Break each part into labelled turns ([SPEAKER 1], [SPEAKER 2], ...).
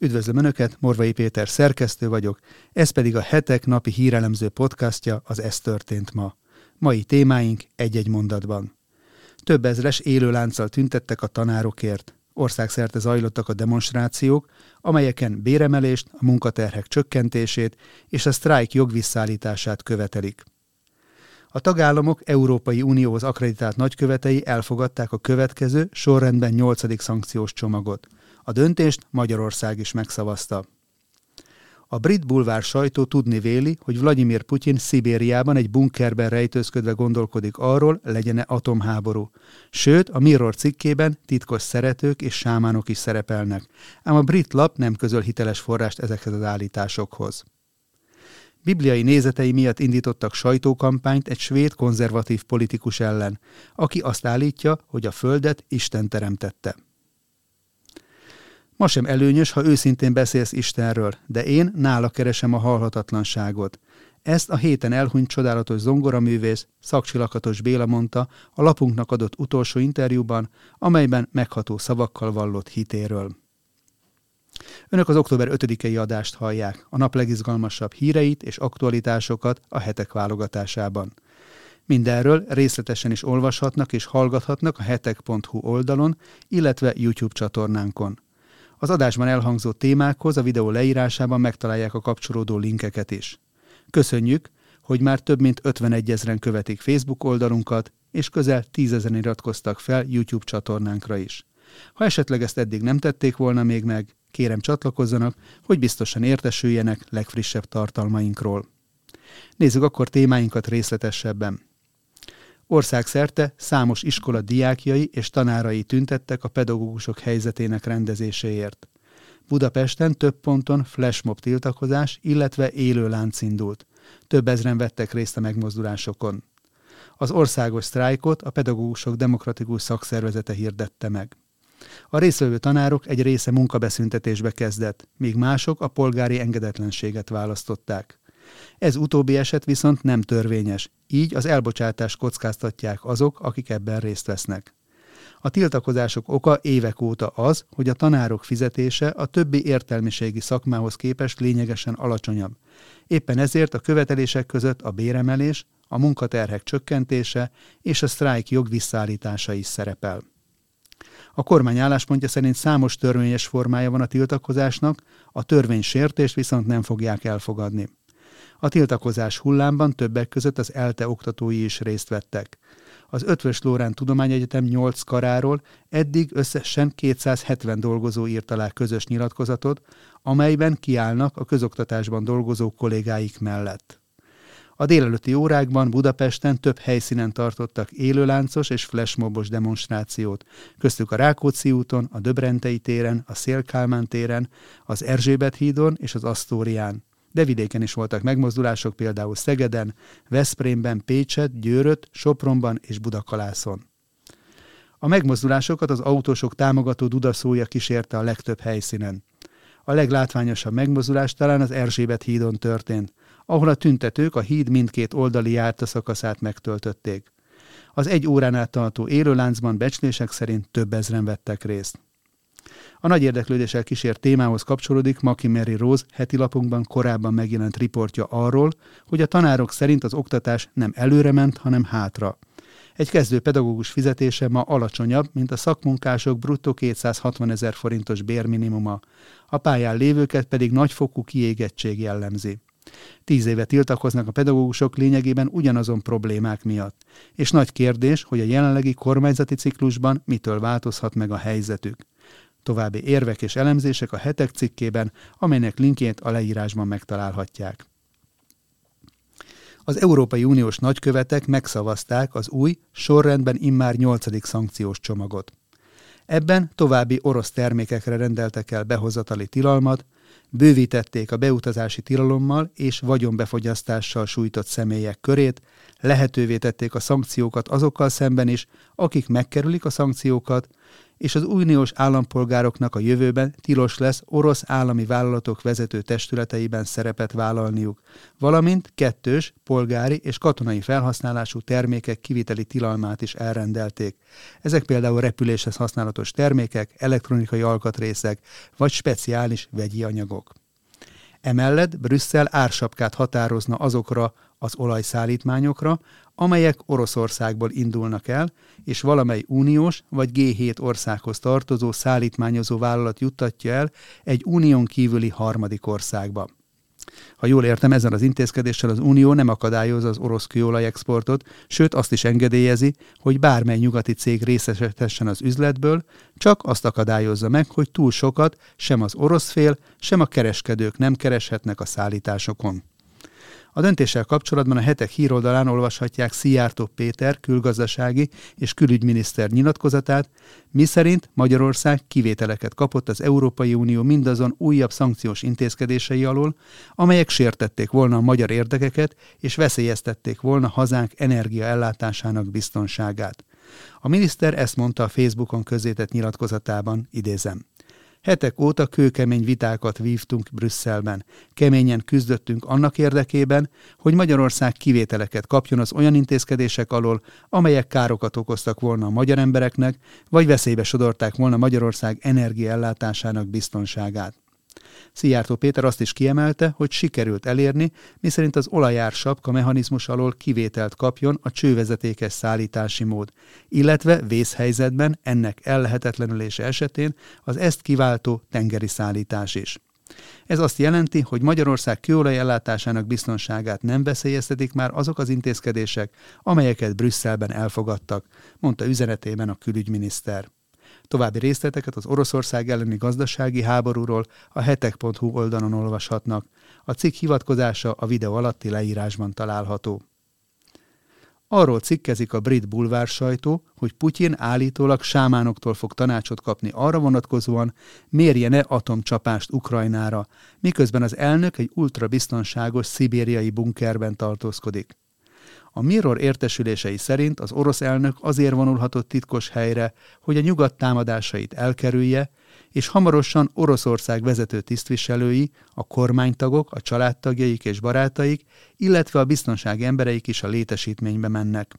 [SPEAKER 1] Üdvözlöm Önöket, Morvai Péter szerkesztő vagyok, ez pedig a hetek napi hírelemző podcastja, az Ez történt ma. Mai témáink egy-egy mondatban. Több ezres élőlánccal tüntettek a tanárokért. Országszerte zajlottak a demonstrációk, amelyeken béremelést, a munkaterhek csökkentését és a sztrájk jogvisszállítását követelik. A tagállamok Európai Unióhoz akreditált nagykövetei elfogadták a következő sorrendben 8. szankciós csomagot – a döntést Magyarország is megszavazta. A brit bulvár sajtó tudni véli, hogy Vladimir Putyin Szibériában egy bunkerben rejtőzködve gondolkodik arról, legyen-e atomháború. Sőt, a Mirror cikkében titkos szeretők és sámánok is szerepelnek, ám a brit lap nem közöl hiteles forrást ezekhez az állításokhoz. Bibliai nézetei miatt indítottak sajtókampányt egy svéd konzervatív politikus ellen, aki azt állítja, hogy a földet Isten teremtette. Ma sem előnyös, ha őszintén beszélsz Istenről, de én nála keresem a halhatatlanságot. Ezt a héten elhunyt csodálatos zongoraművész, szakcsilakatos Béla mondta a lapunknak adott utolsó interjúban, amelyben megható szavakkal vallott hitéről. Önök az október 5-i adást hallják, a nap legizgalmasabb híreit és aktualitásokat a hetek válogatásában. Mindenről részletesen is olvashatnak és hallgathatnak a hetek.hu oldalon, illetve YouTube csatornánkon. Az adásban elhangzó témákhoz a videó leírásában megtalálják a kapcsolódó linkeket is. Köszönjük, hogy már több mint 51 ezeren követik Facebook oldalunkat, és közel 10 ezeren iratkoztak fel YouTube csatornánkra is. Ha esetleg ezt eddig nem tették volna még meg, kérem csatlakozzanak, hogy biztosan értesüljenek legfrissebb tartalmainkról. Nézzük akkor témáinkat részletesebben. Országszerte számos iskola diákjai és tanárai tüntettek a pedagógusok helyzetének rendezéséért. Budapesten több ponton flashmob tiltakozás, illetve élő lánc indult. Több ezren vettek részt a megmozdulásokon. Az országos sztrájkot a Pedagógusok Demokratikus Szakszervezete hirdette meg. A részvevő tanárok egy része munkabeszüntetésbe kezdett, míg mások a polgári engedetlenséget választották. Ez utóbbi eset viszont nem törvényes, így az elbocsátást kockáztatják azok, akik ebben részt vesznek. A tiltakozások oka évek óta az, hogy a tanárok fizetése a többi értelmiségi szakmához képest lényegesen alacsonyabb. Éppen ezért a követelések között a béremelés, a munkaterhek csökkentése és a sztrájk jog visszaállítása is szerepel. A kormány álláspontja szerint számos törvényes formája van a tiltakozásnak, a törvény sértést viszont nem fogják elfogadni. A tiltakozás hullámban többek között az ELTE oktatói is részt vettek. Az Ötvös Lórán Tudományegyetem 8 karáról eddig összesen 270 dolgozó írt alá közös nyilatkozatot, amelyben kiállnak a közoktatásban dolgozó kollégáik mellett. A délelőtti órákban Budapesten több helyszínen tartottak élőláncos és flashmobos demonstrációt, köztük a Rákóczi úton, a Döbrentei téren, a Szélkálmán téren, az Erzsébet hídon és az Asztórián de vidéken is voltak megmozdulások, például Szegeden, Veszprémben, Pécset, Győröt, Sopronban és Budakalászon. A megmozdulásokat az autósok támogató dudaszója kísérte a legtöbb helyszínen. A leglátványosabb megmozdulás talán az Erzsébet hídon történt, ahol a tüntetők a híd mindkét oldali járta szakaszát megtöltötték. Az egy órán át tartó élőláncban becslések szerint több ezren vettek részt. A nagy érdeklődéssel kísért témához kapcsolódik Maki Mary Rose heti lapunkban korábban megjelent riportja arról, hogy a tanárok szerint az oktatás nem előre ment, hanem hátra. Egy kezdő pedagógus fizetése ma alacsonyabb, mint a szakmunkások bruttó 260 ezer forintos bérminimuma. A pályán lévőket pedig nagyfokú kiégettség jellemzi. Tíz éve tiltakoznak a pedagógusok lényegében ugyanazon problémák miatt. És nagy kérdés, hogy a jelenlegi kormányzati ciklusban mitől változhat meg a helyzetük. További érvek és elemzések a hetek cikkében, amelynek linkjét a leírásban megtalálhatják. Az Európai Uniós nagykövetek megszavazták az új, sorrendben immár 8. szankciós csomagot. Ebben további orosz termékekre rendeltek el behozatali tilalmat, bővítették a beutazási tilalommal és vagyonbefogyasztással sújtott személyek körét, lehetővé tették a szankciókat azokkal szemben is, akik megkerülik a szankciókat, és az uniós állampolgároknak a jövőben tilos lesz orosz állami vállalatok vezető testületeiben szerepet vállalniuk, valamint kettős, polgári és katonai felhasználású termékek kiviteli tilalmát is elrendelték. Ezek például repüléshez használatos termékek, elektronikai alkatrészek vagy speciális vegyi anyagok. Emellett Brüsszel ársapkát határozna azokra az olajszállítmányokra, amelyek Oroszországból indulnak el, és valamely uniós vagy G7 országhoz tartozó szállítmányozó vállalat juttatja el egy unión kívüli harmadik országba. Ha jól értem, ezen az intézkedéssel az Unió nem akadályozza az orosz kőolaj exportot, sőt azt is engedélyezi, hogy bármely nyugati cég részesedhessen az üzletből, csak azt akadályozza meg, hogy túl sokat sem az orosz fél, sem a kereskedők nem kereshetnek a szállításokon. A döntéssel kapcsolatban a hetek híroldalán olvashatják Szijjártó Péter külgazdasági és külügyminiszter nyilatkozatát, miszerint Magyarország kivételeket kapott az Európai Unió mindazon újabb szankciós intézkedései alól, amelyek sértették volna a magyar érdekeket és veszélyeztették volna hazánk energiaellátásának biztonságát. A miniszter ezt mondta a Facebookon közzétett nyilatkozatában, idézem. Hetek óta kőkemény vitákat vívtunk Brüsszelben. Keményen küzdöttünk annak érdekében, hogy Magyarország kivételeket kapjon az olyan intézkedések alól, amelyek károkat okoztak volna a magyar embereknek, vagy veszélybe sodorták volna Magyarország energiaellátásának biztonságát. Szijjártó Péter azt is kiemelte, hogy sikerült elérni, miszerint az olajár sapka mechanizmus alól kivételt kapjon a csővezetékes szállítási mód, illetve vészhelyzetben ennek ellehetetlenülése esetén az ezt kiváltó tengeri szállítás is. Ez azt jelenti, hogy Magyarország kőolaj ellátásának biztonságát nem veszélyeztetik már azok az intézkedések, amelyeket Brüsszelben elfogadtak, mondta üzenetében a külügyminiszter. További részleteket az Oroszország elleni gazdasági háborúról a hetek.hu oldalon olvashatnak. A cikk hivatkozása a videó alatti leírásban található. Arról cikkezik a brit bulvár sajtó, hogy Putyin állítólag sámánoktól fog tanácsot kapni arra vonatkozóan, mérjene atomcsapást Ukrajnára, miközben az elnök egy ultrabiztonságos szibériai bunkerben tartózkodik. A Mirror értesülései szerint az orosz elnök azért vonulhatott titkos helyre, hogy a nyugat támadásait elkerülje, és hamarosan Oroszország vezető tisztviselői, a kormánytagok, a családtagjaik és barátaik, illetve a biztonsági embereik is a létesítménybe mennek.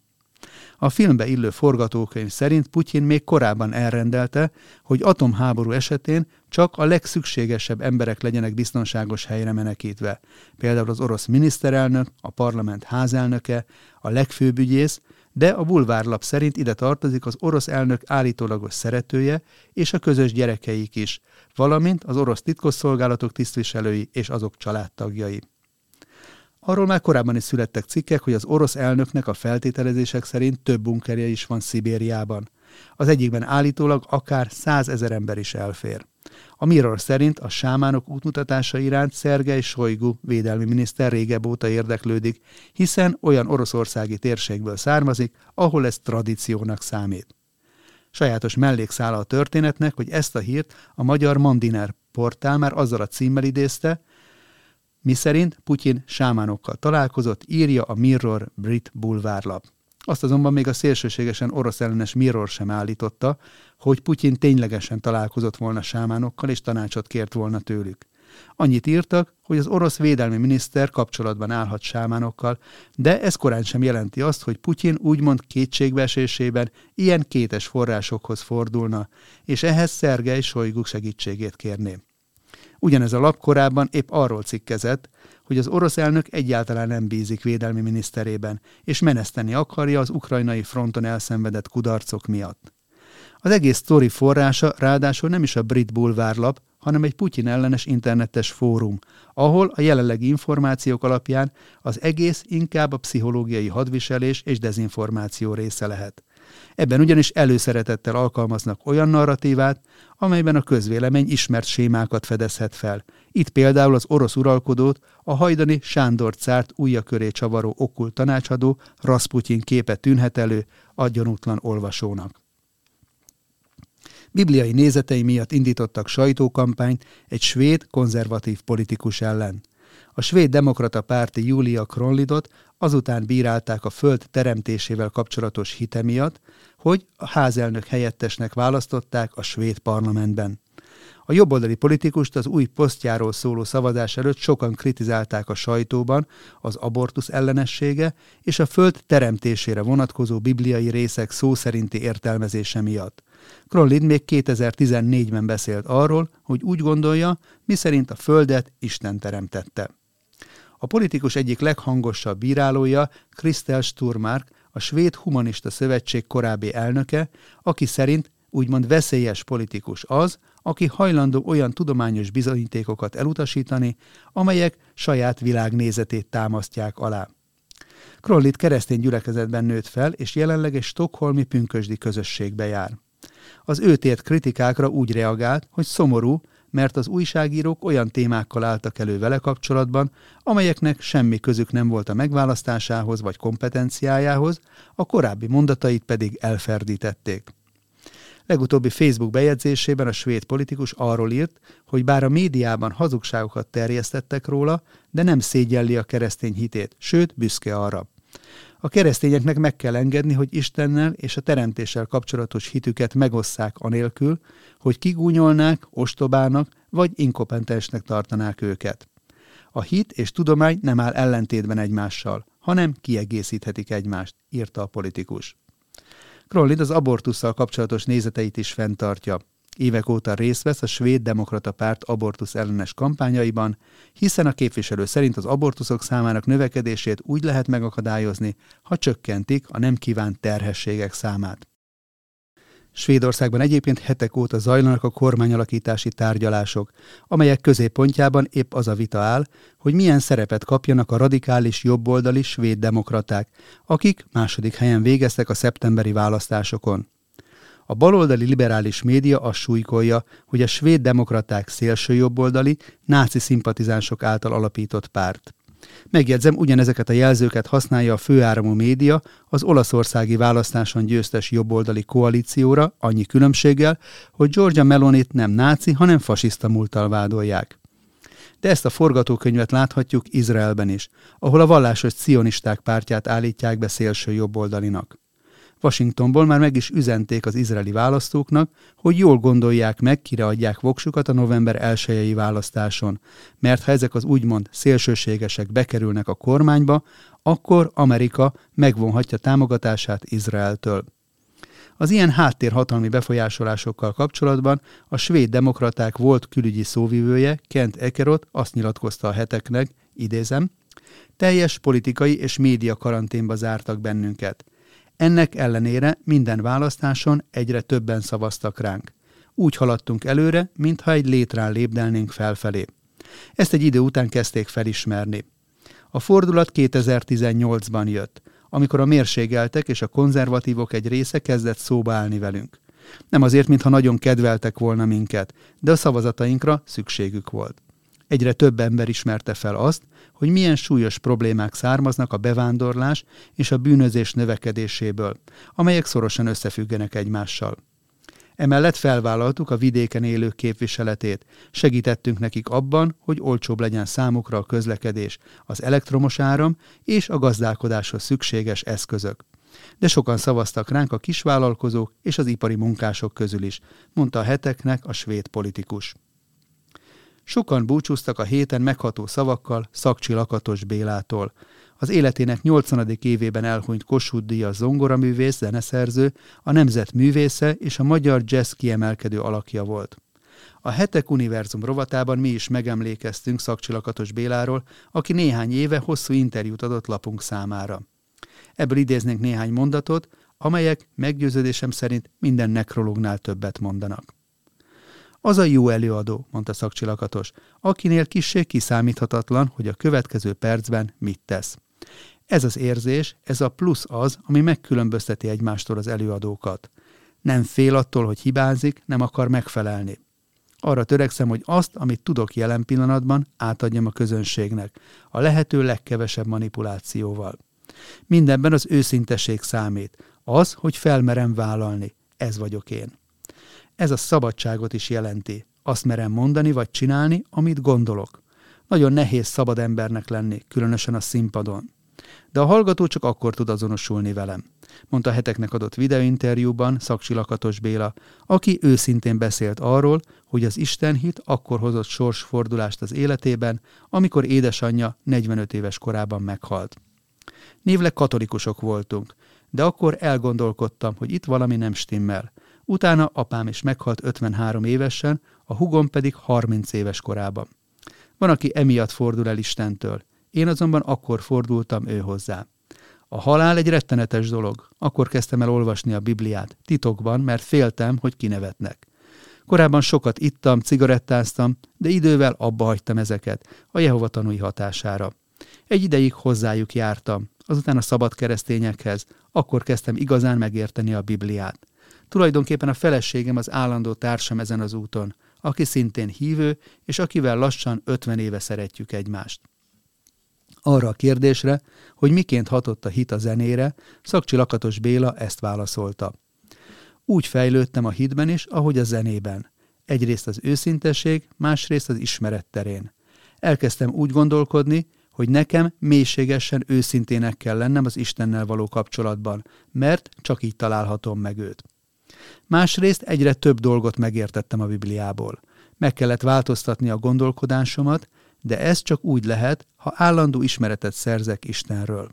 [SPEAKER 1] A filmbe illő forgatókönyv szerint Putyin még korábban elrendelte, hogy atomháború esetén csak a legszükségesebb emberek legyenek biztonságos helyre menekítve. Például az orosz miniszterelnök, a parlament házelnöke, a legfőbb ügyész, de a bulvárlap szerint ide tartozik az orosz elnök állítólagos szeretője és a közös gyerekeik is, valamint az orosz titkosszolgálatok tisztviselői és azok családtagjai. Arról már korábban is születtek cikkek, hogy az orosz elnöknek a feltételezések szerint több bunkerje is van Szibériában. Az egyikben állítólag akár százezer ember is elfér. A Mirror szerint a sámánok útmutatása iránt Szergej Sojgu védelmi miniszter régebb óta érdeklődik, hiszen olyan oroszországi térségből származik, ahol ez tradíciónak számít. Sajátos mellékszála a történetnek, hogy ezt a hírt a magyar Mandiner portál már azzal a címmel idézte, miszerint Putyin sámánokkal találkozott, írja a Mirror brit bulvárlap. Azt azonban még a szélsőségesen orosz ellenes Mirror sem állította, hogy Putyin ténylegesen találkozott volna sámánokkal és tanácsot kért volna tőlük. Annyit írtak, hogy az orosz védelmi miniszter kapcsolatban állhat sámánokkal, de ez korán sem jelenti azt, hogy Putyin úgymond kétségbeesésében ilyen kétes forrásokhoz fordulna, és ehhez Szergej Sojguk segítségét kérné. Ugyanez a lap korábban épp arról cikkezett, hogy az orosz elnök egyáltalán nem bízik védelmi miniszterében, és meneszteni akarja az ukrajnai fronton elszenvedett kudarcok miatt. Az egész sztori forrása ráadásul nem is a brit bulvárlap, hanem egy Putyin ellenes internetes fórum, ahol a jelenlegi információk alapján az egész inkább a pszichológiai hadviselés és dezinformáció része lehet. Ebben ugyanis előszeretettel alkalmaznak olyan narratívát, amelyben a közvélemény ismert sémákat fedezhet fel. Itt például az orosz uralkodót, a hajdani Sándor cárt ujja köré csavaró okkult tanácsadó Rasputyin képe tűnhet elő a olvasónak. Bibliai nézetei miatt indítottak sajtókampányt egy svéd konzervatív politikus ellen. A svéd demokrata párti Julia Kronlidot azután bírálták a föld teremtésével kapcsolatos hite miatt, hogy a házelnök helyettesnek választották a svéd parlamentben. A jobboldali politikust az új posztjáról szóló szavazás előtt sokan kritizálták a sajtóban az abortusz ellenessége és a föld teremtésére vonatkozó bibliai részek szó szerinti értelmezése miatt. Krollid még 2014-ben beszélt arról, hogy úgy gondolja, miszerint a földet Isten teremtette. A politikus egyik leghangosabb bírálója Kristel Sturmark, a Svéd Humanista Szövetség korábbi elnöke, aki szerint úgymond veszélyes politikus az, aki hajlandó olyan tudományos bizonyítékokat elutasítani, amelyek saját világnézetét támasztják alá. Krollit keresztény gyülekezetben nőtt fel, és jelenleg egy stokholmi pünkösdi közösségbe jár. Az őt ért kritikákra úgy reagált, hogy szomorú, mert az újságírók olyan témákkal álltak elő vele kapcsolatban, amelyeknek semmi közük nem volt a megválasztásához vagy kompetenciájához, a korábbi mondatait pedig elferdítették. Legutóbbi Facebook bejegyzésében a svéd politikus arról írt, hogy bár a médiában hazugságokat terjesztettek róla, de nem szégyelli a keresztény hitét, sőt, büszke arra. A keresztényeknek meg kell engedni, hogy Istennel és a teremtéssel kapcsolatos hitüket megosszák anélkül, hogy kigúnyolnák, ostobának vagy inkompetensnek tartanák őket. A hit és tudomány nem áll ellentétben egymással, hanem kiegészíthetik egymást, írta a politikus. Krollid az abortussal kapcsolatos nézeteit is fenntartja. Évek óta részt vesz a svéd demokrata párt abortusz ellenes kampányaiban, hiszen a képviselő szerint az abortuszok számának növekedését úgy lehet megakadályozni, ha csökkentik a nem kívánt terhességek számát. Svédországban egyébként hetek óta zajlanak a kormányalakítási tárgyalások, amelyek középpontjában épp az a vita áll, hogy milyen szerepet kapjanak a radikális jobboldali svéd demokraták, akik második helyen végeztek a szeptemberi választásokon. A baloldali liberális média azt súlykolja, hogy a svéd demokraták szélsőjobboldali, náci szimpatizánsok által alapított párt. Megjegyzem, ugyanezeket a jelzőket használja a főáramú média az olaszországi választáson győztes jobboldali koalícióra, annyi különbséggel, hogy Georgia Melonit nem náci, hanem fasiszta múltal vádolják. De ezt a forgatókönyvet láthatjuk Izraelben is, ahol a vallásos cionisták pártját állítják be szélső jobboldalinak. Washingtonból már meg is üzenték az izraeli választóknak, hogy jól gondolják meg, kire adják voksukat a november 1 választáson, mert ha ezek az úgymond szélsőségesek bekerülnek a kormányba, akkor Amerika megvonhatja támogatását Izraeltől. Az ilyen háttérhatalmi befolyásolásokkal kapcsolatban a svéd demokraták volt külügyi szóvivője, Kent Ekerot azt nyilatkozta a heteknek, idézem, teljes politikai és média karanténba zártak bennünket. Ennek ellenére minden választáson egyre többen szavaztak ránk. Úgy haladtunk előre, mintha egy létrán lépdelnénk felfelé. Ezt egy idő után kezdték felismerni. A fordulat 2018-ban jött, amikor a mérségeltek és a konzervatívok egy része kezdett szóba állni velünk. Nem azért, mintha nagyon kedveltek volna minket, de a szavazatainkra szükségük volt. Egyre több ember ismerte fel azt, hogy milyen súlyos problémák származnak a bevándorlás és a bűnözés növekedéséből, amelyek szorosan összefüggenek egymással. Emellett felvállaltuk a vidéken élők képviseletét, segítettünk nekik abban, hogy olcsóbb legyen számukra a közlekedés, az elektromos áram és a gazdálkodáshoz szükséges eszközök. De sokan szavaztak ránk a kisvállalkozók és az ipari munkások közül is, mondta a heteknek a svéd politikus. Sokan búcsúztak a héten megható szavakkal Szakcsi Lakatos Bélától. Az életének 80. évében elhunyt Kossuth Díjas zongoraművész, zeneszerző, a nemzet művésze és a magyar jazz kiemelkedő alakja volt. A Hetek Univerzum rovatában mi is megemlékeztünk Szakcsi Lakatos Béláról, aki néhány éve hosszú interjút adott lapunk számára. Ebből idéznénk néhány mondatot, amelyek meggyőződésem szerint minden nekrológnál többet mondanak. Az a jó előadó, mondta szakcsilakatos, akinél kissé kiszámíthatatlan, hogy a következő percben mit tesz. Ez az érzés, ez a plusz az, ami megkülönbözteti egymástól az előadókat. Nem fél attól, hogy hibázik, nem akar megfelelni. Arra törekszem, hogy azt, amit tudok jelen pillanatban, átadjam a közönségnek, a lehető legkevesebb manipulációval. Mindenben az őszinteség számít, az, hogy felmerem vállalni. Ez vagyok én. Ez a szabadságot is jelenti. Azt merem mondani vagy csinálni, amit gondolok. Nagyon nehéz szabad embernek lenni, különösen a színpadon. De a hallgató csak akkor tud azonosulni velem, mondta heteknek adott videointerjúban Szaksi Lakatos Béla, aki őszintén beszélt arról, hogy az Istenhit akkor hozott sorsfordulást az életében, amikor édesanyja 45 éves korában meghalt. Névleg katolikusok voltunk, de akkor elgondolkodtam, hogy itt valami nem stimmel. Utána apám is meghalt 53 évesen, a hugom pedig 30 éves korában. Van, aki emiatt fordul el Istentől. Én azonban akkor fordultam ő hozzá. A halál egy rettenetes dolog. Akkor kezdtem el olvasni a Bibliát, titokban, mert féltem, hogy kinevetnek. Korábban sokat ittam, cigarettáztam, de idővel abba hagytam ezeket, a Jehova tanúi hatására. Egy ideig hozzájuk jártam, azután a szabad keresztényekhez, akkor kezdtem igazán megérteni a Bibliát. Tulajdonképpen a feleségem az állandó társam ezen az úton, aki szintén hívő, és akivel lassan 50 éve szeretjük egymást. Arra a kérdésre, hogy miként hatott a hit a zenére, Szakcsi Lakatos Béla ezt válaszolta. Úgy fejlődtem a hitben is, ahogy a zenében. Egyrészt az őszintesség, másrészt az ismeret terén. Elkezdtem úgy gondolkodni, hogy nekem mélységesen őszintének kell lennem az Istennel való kapcsolatban, mert csak így találhatom meg őt. Másrészt egyre több dolgot megértettem a Bibliából. Meg kellett változtatni a gondolkodásomat, de ez csak úgy lehet, ha állandó ismeretet szerzek Istenről.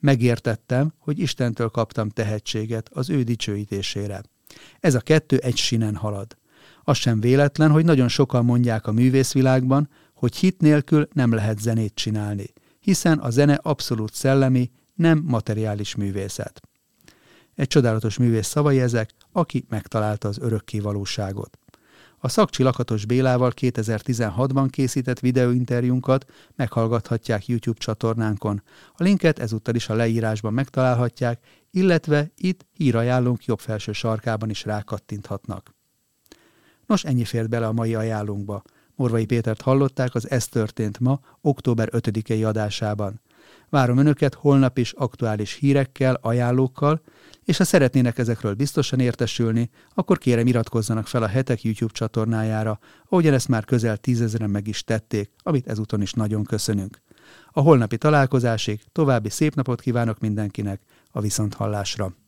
[SPEAKER 1] Megértettem, hogy Istentől kaptam tehetséget az ő dicsőítésére. Ez a kettő egy sinen halad. Az sem véletlen, hogy nagyon sokan mondják a művészvilágban, hogy hit nélkül nem lehet zenét csinálni, hiszen a zene abszolút szellemi, nem materiális művészet. Egy csodálatos művész szavai ezek, aki megtalálta az örökké valóságot. A Szakcsi Lakatos Bélával 2016-ban készített videóinterjúnkat meghallgathatják YouTube csatornánkon. A linket ezúttal is a leírásban megtalálhatják, illetve itt hírajánlónk jobb felső sarkában is rákattinthatnak. Nos, ennyi fért bele a mai ajánlónkba. Morvai Pétert hallották az Ez történt ma, október 5-i adásában. Várom Önöket holnap is aktuális hírekkel, ajánlókkal, és ha szeretnének ezekről biztosan értesülni, akkor kérem iratkozzanak fel a hetek YouTube csatornájára, ahogyan ezt már közel tízezeren meg is tették, amit ezúton is nagyon köszönünk. A holnapi találkozásig további szép napot kívánok mindenkinek, a viszonthallásra!